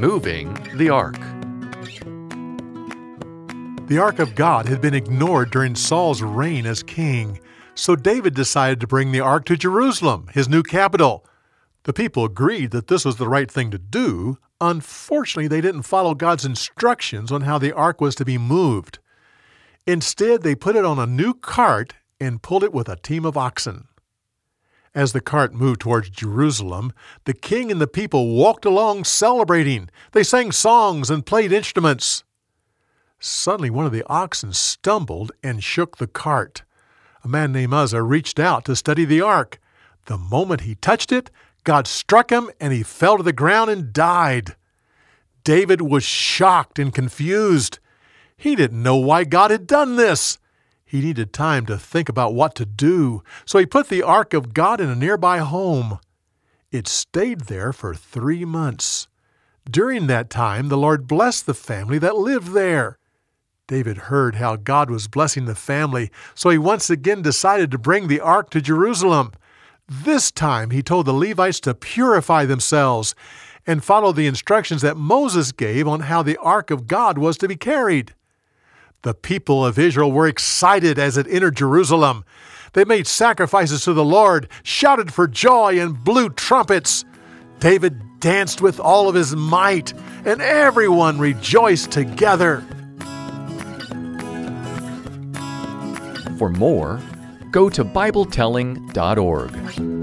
Moving the Ark. The Ark of God had been ignored during Saul's reign as king, so David decided to bring the Ark to Jerusalem, his new capital. The people agreed that this was the right thing to do. Unfortunately, they didn't follow God's instructions on how the Ark was to be moved. Instead, they put it on a new cart and pulled it with a team of oxen. As the cart moved towards Jerusalem, the king and the people walked along celebrating. They sang songs and played instruments. Suddenly, one of the oxen stumbled and shook the cart. A man named Uzzah reached out to study the ark. The moment he touched it, God struck him and he fell to the ground and died. David was shocked and confused. He didn't know why God had done this. He needed time to think about what to do, so he put the ark of God in a nearby home. It stayed there for three months. During that time, the Lord blessed the family that lived there. David heard how God was blessing the family, so he once again decided to bring the ark to Jerusalem. This time he told the Levites to purify themselves and follow the instructions that Moses gave on how the ark of God was to be carried. The people of Israel were excited as it entered Jerusalem. They made sacrifices to the Lord, shouted for joy, and blew trumpets. David danced with all of his might, and everyone rejoiced together. For more, go to BibleTelling.org.